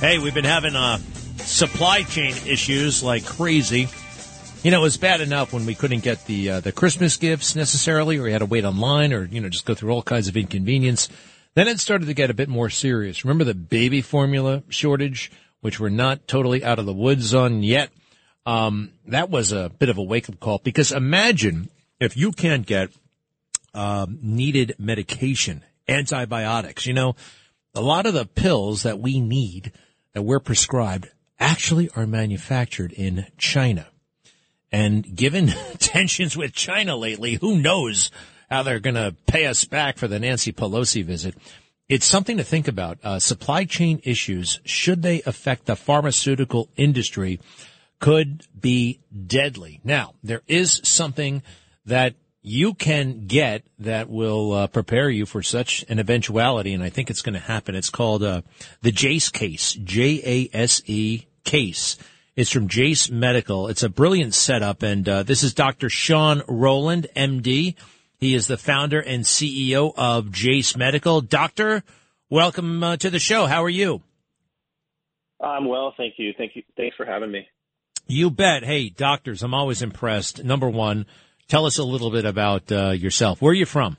Hey, we've been having uh, supply chain issues like crazy. You know, it was bad enough when we couldn't get the uh, the Christmas gifts necessarily, or we had to wait online, or you know, just go through all kinds of inconvenience. Then it started to get a bit more serious. Remember the baby formula shortage, which we're not totally out of the woods on yet. Um, that was a bit of a wake up call because imagine if you can't get um, needed medication, antibiotics. You know, a lot of the pills that we need that we're prescribed actually are manufactured in China. And given tensions with China lately, who knows how they're going to pay us back for the Nancy Pelosi visit. It's something to think about. Uh, supply chain issues, should they affect the pharmaceutical industry, could be deadly. Now, there is something that you can get that will uh, prepare you for such an eventuality, and I think it's going to happen. It's called uh, the Jase case, J A S E case. It's from Jase Medical. It's a brilliant setup, and uh, this is Dr. Shawn Rowland, MD. He is the founder and CEO of Jase Medical. Doctor, welcome uh, to the show. How are you? I'm well, thank you. Thank you. Thanks for having me. You bet. Hey, doctors, I'm always impressed. Number one, tell us a little bit about uh, yourself. Where are you from?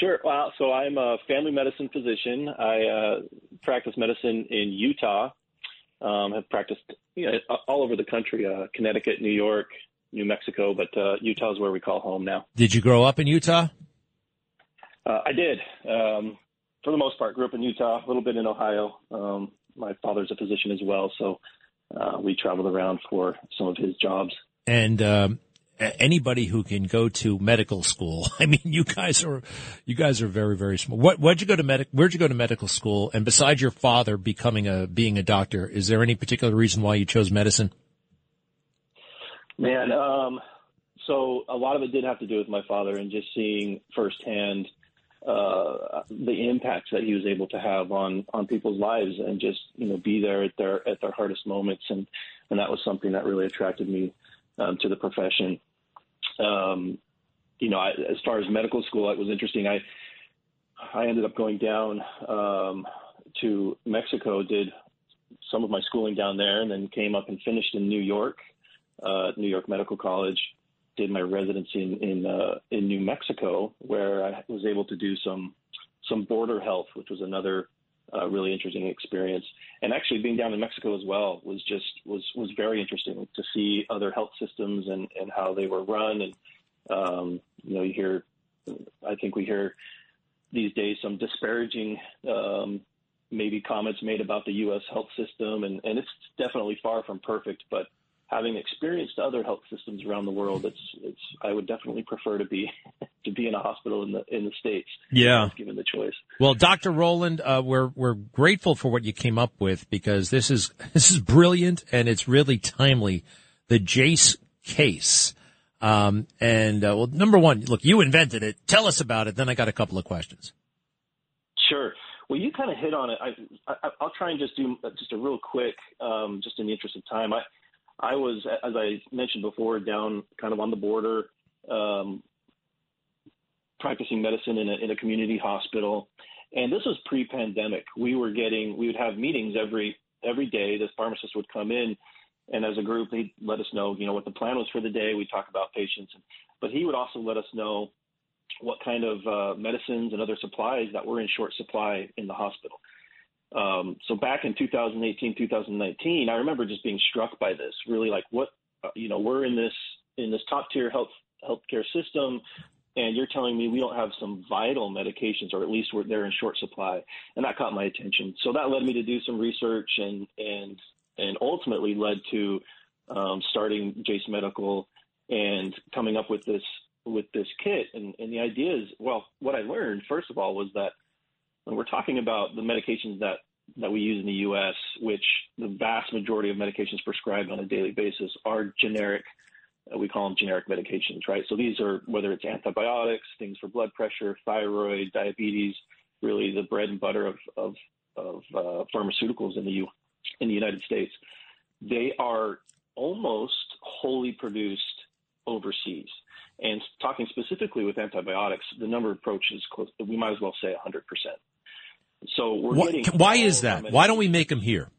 Sure. Well, so I'm a family medicine physician. I uh, practice medicine in Utah. Um, have practiced you know, all over the country: uh, Connecticut, New York, New Mexico, but uh, Utah is where we call home now. Did you grow up in Utah? Uh, I did. Um, for the most part, grew up in Utah, a little bit in Ohio. Um, my father's a physician as well, so uh, we traveled around for some of his jobs. And um, anybody who can go to medical school, I mean, you guys are you guys are very very smart. What where'd you go to medic? Where'd you go to medical school? And besides your father becoming a being a doctor, is there any particular reason why you chose medicine? Man, um, so a lot of it did have to do with my father and just seeing firsthand uh, the impacts that he was able to have on on people's lives and just you know be there at their at their hardest moments and and that was something that really attracted me um, to the profession. Um, you know, I, as far as medical school, it was interesting. I I ended up going down um, to Mexico, did some of my schooling down there, and then came up and finished in New York uh, New York Medical College, did my residency in in, uh, in New Mexico, where I was able to do some some border health, which was another uh, really interesting experience. And actually, being down in Mexico as well was just was was very interesting to see other health systems and and how they were run. And um, you know, you hear, I think we hear these days some disparaging. Um, maybe comments made about the U.S. health system, and, and it's definitely far from perfect. But having experienced other health systems around the world, it's it's I would definitely prefer to be to be in a hospital in the in the states. Yeah, given the choice. Well, Dr. Rowland, uh, we're we're grateful for what you came up with because this is this is brilliant and it's really timely. The Jase case. Um, and uh, well, number one, look, you invented it. Tell us about it. Then I got a couple of questions. Sure. Well, you kind of hit on it. I, I, will try and just do just a real quick, um, just in the interest of time. I, I was, as I mentioned before, down kind of on the border, um, practicing medicine in a, in a community hospital, and this was pre-pandemic. We were getting, we would have meetings every every day. This pharmacist would come in, and as a group, he'd let us know, you know, what the plan was for the day. We'd talk about patients, but he would also let us know what kind of uh, medicines and other supplies that were in short supply in the hospital. Um, so back in 2018, 2019, I remember just being struck by this. Really, like what uh, you know, we're in this in this top tier health healthcare system, and you're telling me we don't have some vital medications, or at least we're, they're in short supply, and that caught my attention. So that led me to do some research, and and and ultimately led to um, starting Jase Medical and coming up with this with this kit. And, and the idea is, well, what I learned first of all was that when we're talking about the medications that that we use in the U.S., which the vast majority of medications prescribed on a daily basis are generic. Uh, we call them generic medications, right? So these are whether it's antibiotics, things for blood pressure, thyroid, diabetes, really the bread and butter of of, of uh, pharmaceuticals in the U in the United States. They are almost wholly produced overseas. And talking specifically with antibiotics, the number approaches close. We might as well say 100 percent. So we're why, getting. Why is that? Why don't we make them here?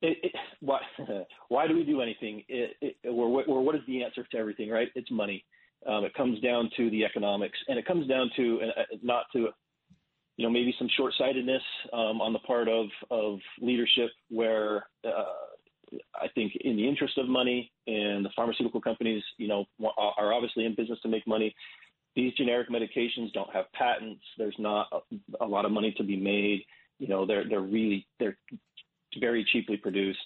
It, it, why, why do we do anything? It, or, or, what is the answer to everything? Right? It's money. Um, it comes down to the economics, and it comes down to uh, not to, you know, maybe some short-sightedness um, on the part of of leadership, where uh, I think in the interest of money, and the pharmaceutical companies, you know, are obviously in business to make money. These generic medications don't have patents. There's not a, a lot of money to be made. You know, they're they're really they're very cheaply produced,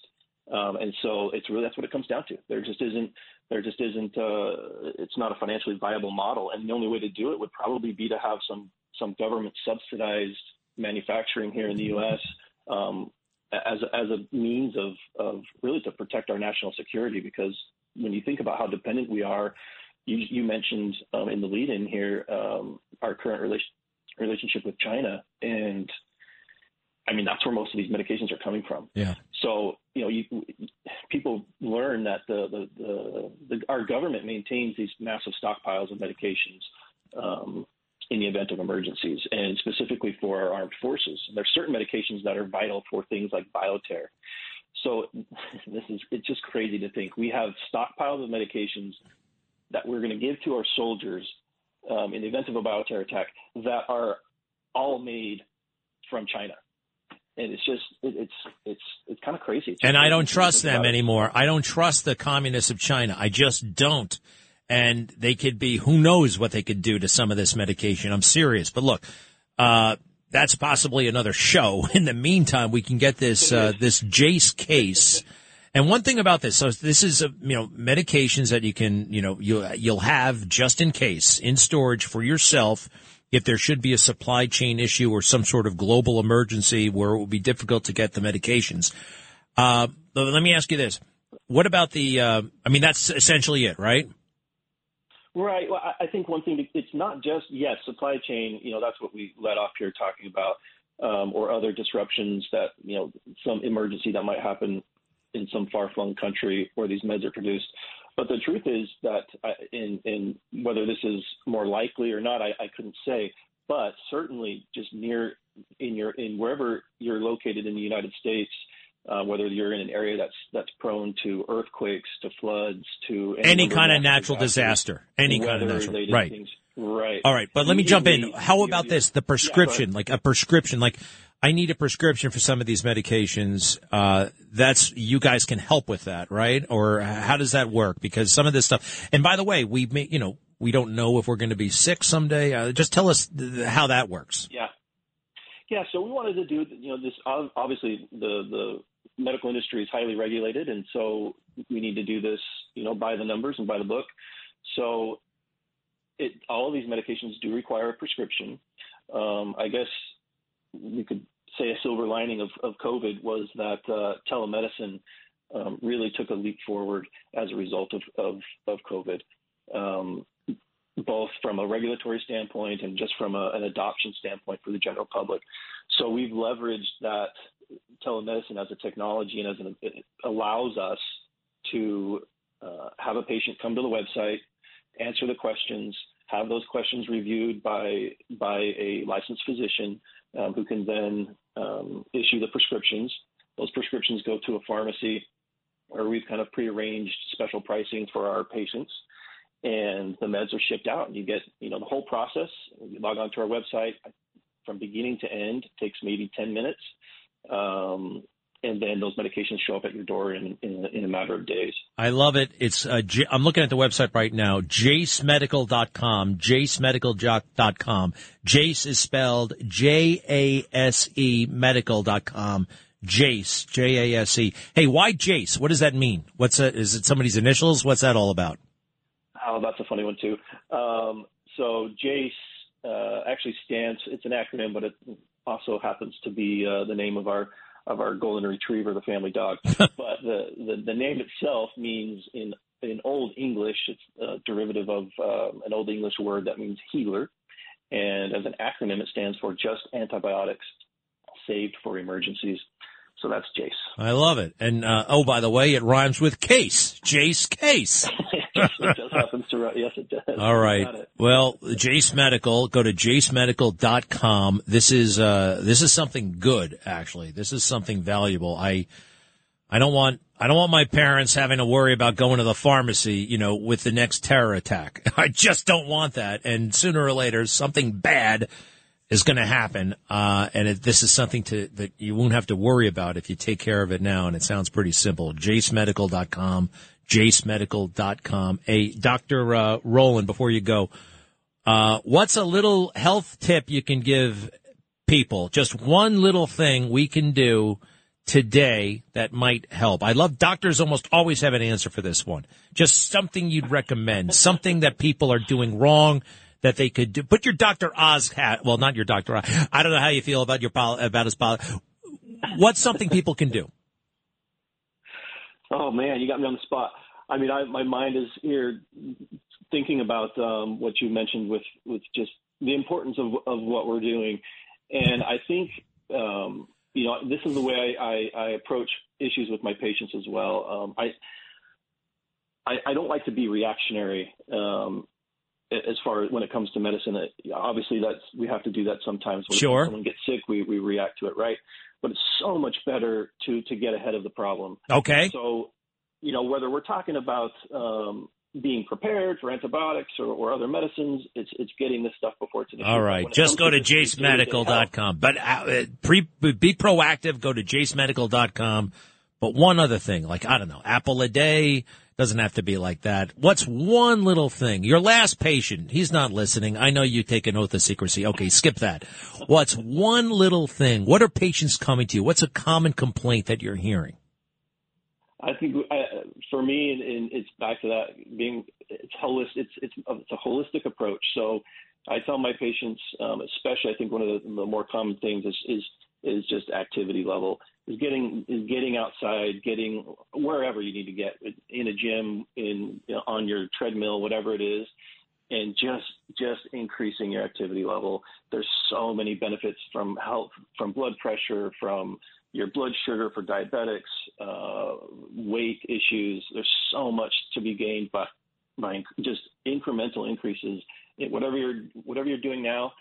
um, and so it's really that's what it comes down to. There just isn't there just isn't uh, it's not a financially viable model, and the only way to do it would probably be to have some some government subsidized manufacturing here in the U.S. Um, as as a means of of really to protect our national security because when you think about how dependent we are you, you mentioned um, in the lead-in here um, our current relation, relationship with China, and I mean that's where most of these medications are coming from. Yeah. So you know, you, people learn that the, the, the, the, our government maintains these massive stockpiles of medications um, in the event of emergencies, and specifically for our armed forces. And there's certain medications that are vital for things like bioterror. So this is it's just crazy to think we have stockpiles of medications that we're going to give to our soldiers um, in the event of a bioterror attack that are all made from China. And it's just it, it's it's it's kind of crazy. And I don't trust them anymore. I don't trust the communists of China. I just don't. And they could be who knows what they could do to some of this medication. I'm serious. But look, uh, that's possibly another show. In the meantime, we can get this uh, this Jase case and one thing about this, so this is, a, you know, medications that you can, you know, you, you'll have just in case in storage for yourself if there should be a supply chain issue or some sort of global emergency where it will be difficult to get the medications. Uh, let me ask you this. What about the, uh, I mean, that's essentially it, right? Right. Well, I think one thing, it's not just, yes, supply chain, you know, that's what we led off here talking about, um, or other disruptions that, you know, some emergency that might happen in some far-flung country where these meds are produced. But the truth is that, in, in whether this is more likely or not, I, I couldn't say. But certainly, just near in your in wherever you're located in the United States, uh, whether you're in an area that's that's prone to earthquakes, to floods, to any, any kind of natural disaster, any kind of natural, right? Things, right. All right, but let me jump in. How about this? The prescription, yeah, like a prescription, like I need a prescription for some of these medications. Uh, that's you guys can help with that, right? Or how does that work? Because some of this stuff, and by the way, we may, you know, we don't know if we're going to be sick someday. Uh, just tell us th- how that works. Yeah, yeah. So we wanted to do, you know, this. Obviously, the the medical industry is highly regulated, and so we need to do this, you know, by the numbers and by the book. So, it all of these medications do require a prescription. Um, I guess we could say a silver lining of, of COVID was that uh, telemedicine um, really took a leap forward as a result of, of, of COVID, um, both from a regulatory standpoint and just from a, an adoption standpoint for the general public. So we've leveraged that telemedicine as a technology and as an, it allows us to uh, have a patient come to the website, answer the questions, have those questions reviewed by by a licensed physician um, who can then um, issue the prescriptions. Those prescriptions go to a pharmacy where we've kind of prearranged special pricing for our patients, and the meds are shipped out. And you get, you know, the whole process. You log onto our website from beginning to end takes maybe 10 minutes. Um, and then those medications show up at your door in, in, in a matter of days. I love it. It's uh, J- I'm looking at the website right now, jacemedical.com, jasemedical.com. Jase is spelled J-A-S-E medical.com. Jase, J-A-S-E. Hey, why Jase? What does that mean? What's a, is it somebody's initials? What's that all about? Oh, that's a funny one too. Um, so Jase uh, actually stands. It's an acronym, but it also happens to be uh, the name of our of our golden retriever, the family dog. but the, the the name itself means in in Old English, it's a derivative of uh, an Old English word that means healer, and as an acronym, it stands for Just Antibiotics Saved for Emergencies. So that's Jase. I love it. And uh, oh, by the way, it rhymes with case. Jase Case. it just happens to. Yes, it does. All right. Well, Jase Medical. Go to jasemedical.com. This is uh, this is something good. Actually, this is something valuable. I I don't want I don't want my parents having to worry about going to the pharmacy, you know, with the next terror attack. I just don't want that. And sooner or later, something bad is going to happen. Uh, and it, this is something to, that you won't have to worry about if you take care of it now. And it sounds pretty simple. JaseMedical.com, JaseMedical.com. Hey, Dr. Uh, Rowland, before you go, uh, what's a little health tip you can give people? Just one little thing we can do today that might help? I love doctors almost always have an answer for this one. Just something you'd recommend, something that people are doing wrong that they could do. Put your Dr. Oz hat. Well, not your Dr. Oz. I don't know how you feel about your about his pol. What's something people can do? Oh man, you got me on the spot. I mean, I, my mind is here thinking about um, what you mentioned with with just the importance of of what we're doing, and I think um, you know this is the way I, I, I approach issues with my patients as well. Um, I, I, I don't like to be reactionary um, as far as when it comes to medicine. Obviously, that's we have to do that sometimes. When sure. someone gets sick, we we react to it, right? But it's so much better to to get ahead of the problem. Okay. So, you know, whether we're talking about um, being prepared for antibiotics or, or, other medicines. It's it's getting this stuff before it's. All right, just go to, to jasemedical.com. But uh, pre, be proactive. Go to jasemedical.com. But one other thing, like I don't know, apple a day doesn't have to be like that. What's one little thing? Your last patient, he's not listening. I know you take an oath of secrecy. Okay, skip that. What's one little thing? What are patients coming to you? What's a common complaint that you're hearing? I think uh, for me, and, it's back to that being it's holistic. It's it's it's a holistic approach. So I tell my patients, um, especially I think one of the, the more common things is is is just activity level is getting is getting outside, getting wherever you need to get in a gym, in on your treadmill, whatever it is, and just just increasing your activity level. There's so many benefits from health, from blood pressure, from your blood sugar for diabetics, uh, weight issues. There's so much to be gained by by just incremental increases in whatever you're whatever you're doing now.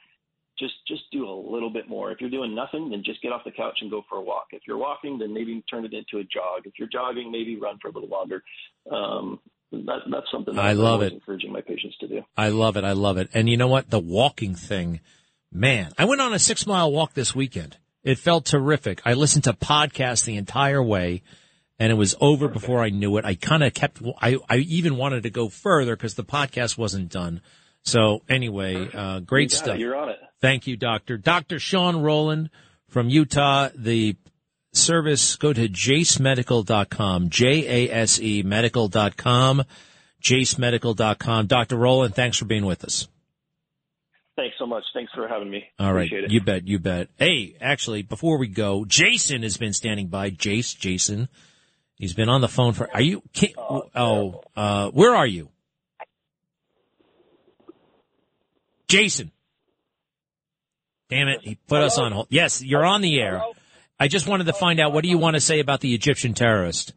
Just just do a little bit more. If you're doing nothing, then just get off the couch and go for a walk. If you're walking, then maybe turn it into a jog. If you're jogging, maybe run for a little longer. Um, that, that's something that I love I'm it. Encouraging my patients to do. I love it. I love it. And you know what? The walking thing, man. I went on a six mile walk this weekend it felt terrific. I listened to podcasts the entire way and it was over before I knew it. I kind of kept, I, I even wanted to go further because the podcast wasn't done. So anyway, uh, great you stuff. It. You're on it. Thank you, doctor. Dr. Shawn Rowland from Utah. The service, go to jasemedical.com, J-A-S-E medical.com, jasemedical.com. Dr. Rowland, thanks for being with us. Thanks so much. Thanks for having me. All right. You bet. You bet. Hey, actually, before we go, Jason has been standing by. Jace, Jason. He's been on the phone for, are you, oh, oh uh, where are you? Jason. Damn it. He put Hello? us on hold. Yes, you're on the air. Hello? I just wanted to find out, what do you want to say about the Egyptian terrorist?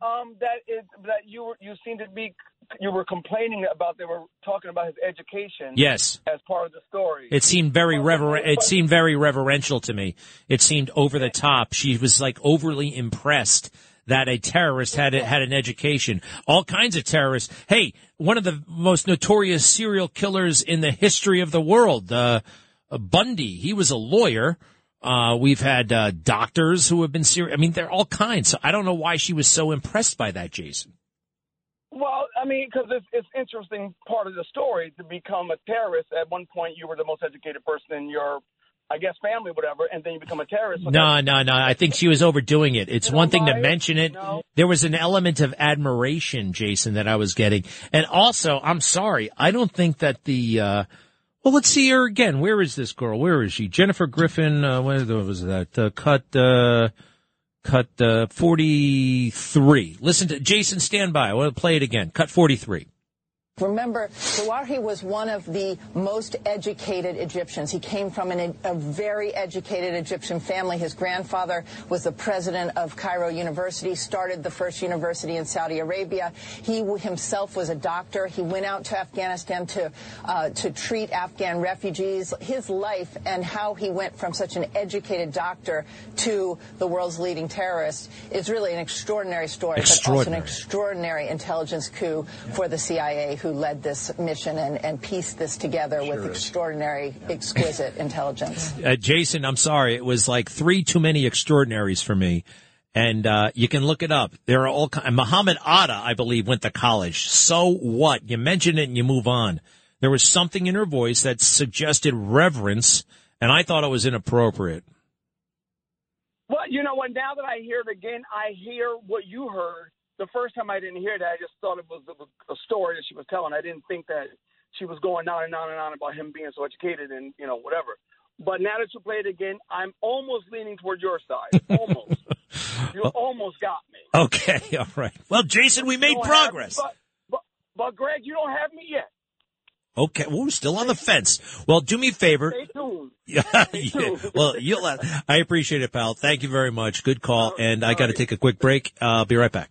Um, that is, that you were, you seem to be you were complaining about they were talking about his education. Yes, as part of the story. It seemed very rever- It seemed very reverential to me. It seemed over the top. She was like overly impressed that a terrorist had had an education. All kinds of terrorists. Hey, one of the most notorious serial killers in the history of the world, uh, Bundy. He was a lawyer. Uh, we've had uh, doctors who have been serious. I mean, they're all kinds. So I don't know why she was so impressed by that, Jason. Well, I mean, because it's, it's interesting part of the story to become a terrorist. At one point, you were the most educated person in your, I guess, family, whatever, and then you become a terrorist. So no, no, no. I think she was overdoing it. It's one thing to mention it. No. There was an element of admiration, Jason, that I was getting, and also, I'm sorry, I don't think that the. uh Well, let's see her again. Where is this girl? Where is she? Jennifer Griffin. Uh, what was that? Uh, cut. Uh, cut. Uh, Forty-three. Listen to Jason. Stand by. I want to play it again. Cut forty-three. Remember, Zawahi was one of the most educated Egyptians. He came from an, a very educated Egyptian family. His grandfather was the president of Cairo University, started the first university in Saudi Arabia. He himself was a doctor. He went out to Afghanistan to, uh, to treat Afghan refugees. His life and how he went from such an educated doctor to the world's leading terrorist is really an extraordinary story, extraordinary. but also an extraordinary intelligence coup yeah. for the CIA, who who led this mission and, and pieced this together sure with is. extraordinary, exquisite intelligence. Uh, Jason, I'm sorry. It was like three too many extraordinaries for me. And uh, you can look it up. There are all Muhammad Atta, I believe, went to college. So what? You mention it and you move on. There was something in her voice that suggested reverence, and I thought it was inappropriate. Well, you know what? Now that I hear it again, I hear what you heard the first time I didn't hear that, I just thought it was a story that she was telling. I didn't think that she was going on and on and on about him being so educated and you know whatever. But now that you play it again, I'm almost leaning toward your side. Almost. you almost got me. Okay, all right. Well, Jason, we made progress. Me, but, but, but Greg, you don't have me yet. Okay, well, we're still on the fence. Well, do me a favor. Stay tuned. yeah. Well, you'll. I appreciate it, pal. Thank you very much. Good call. And I got to take a quick break. Uh, I'll be right back.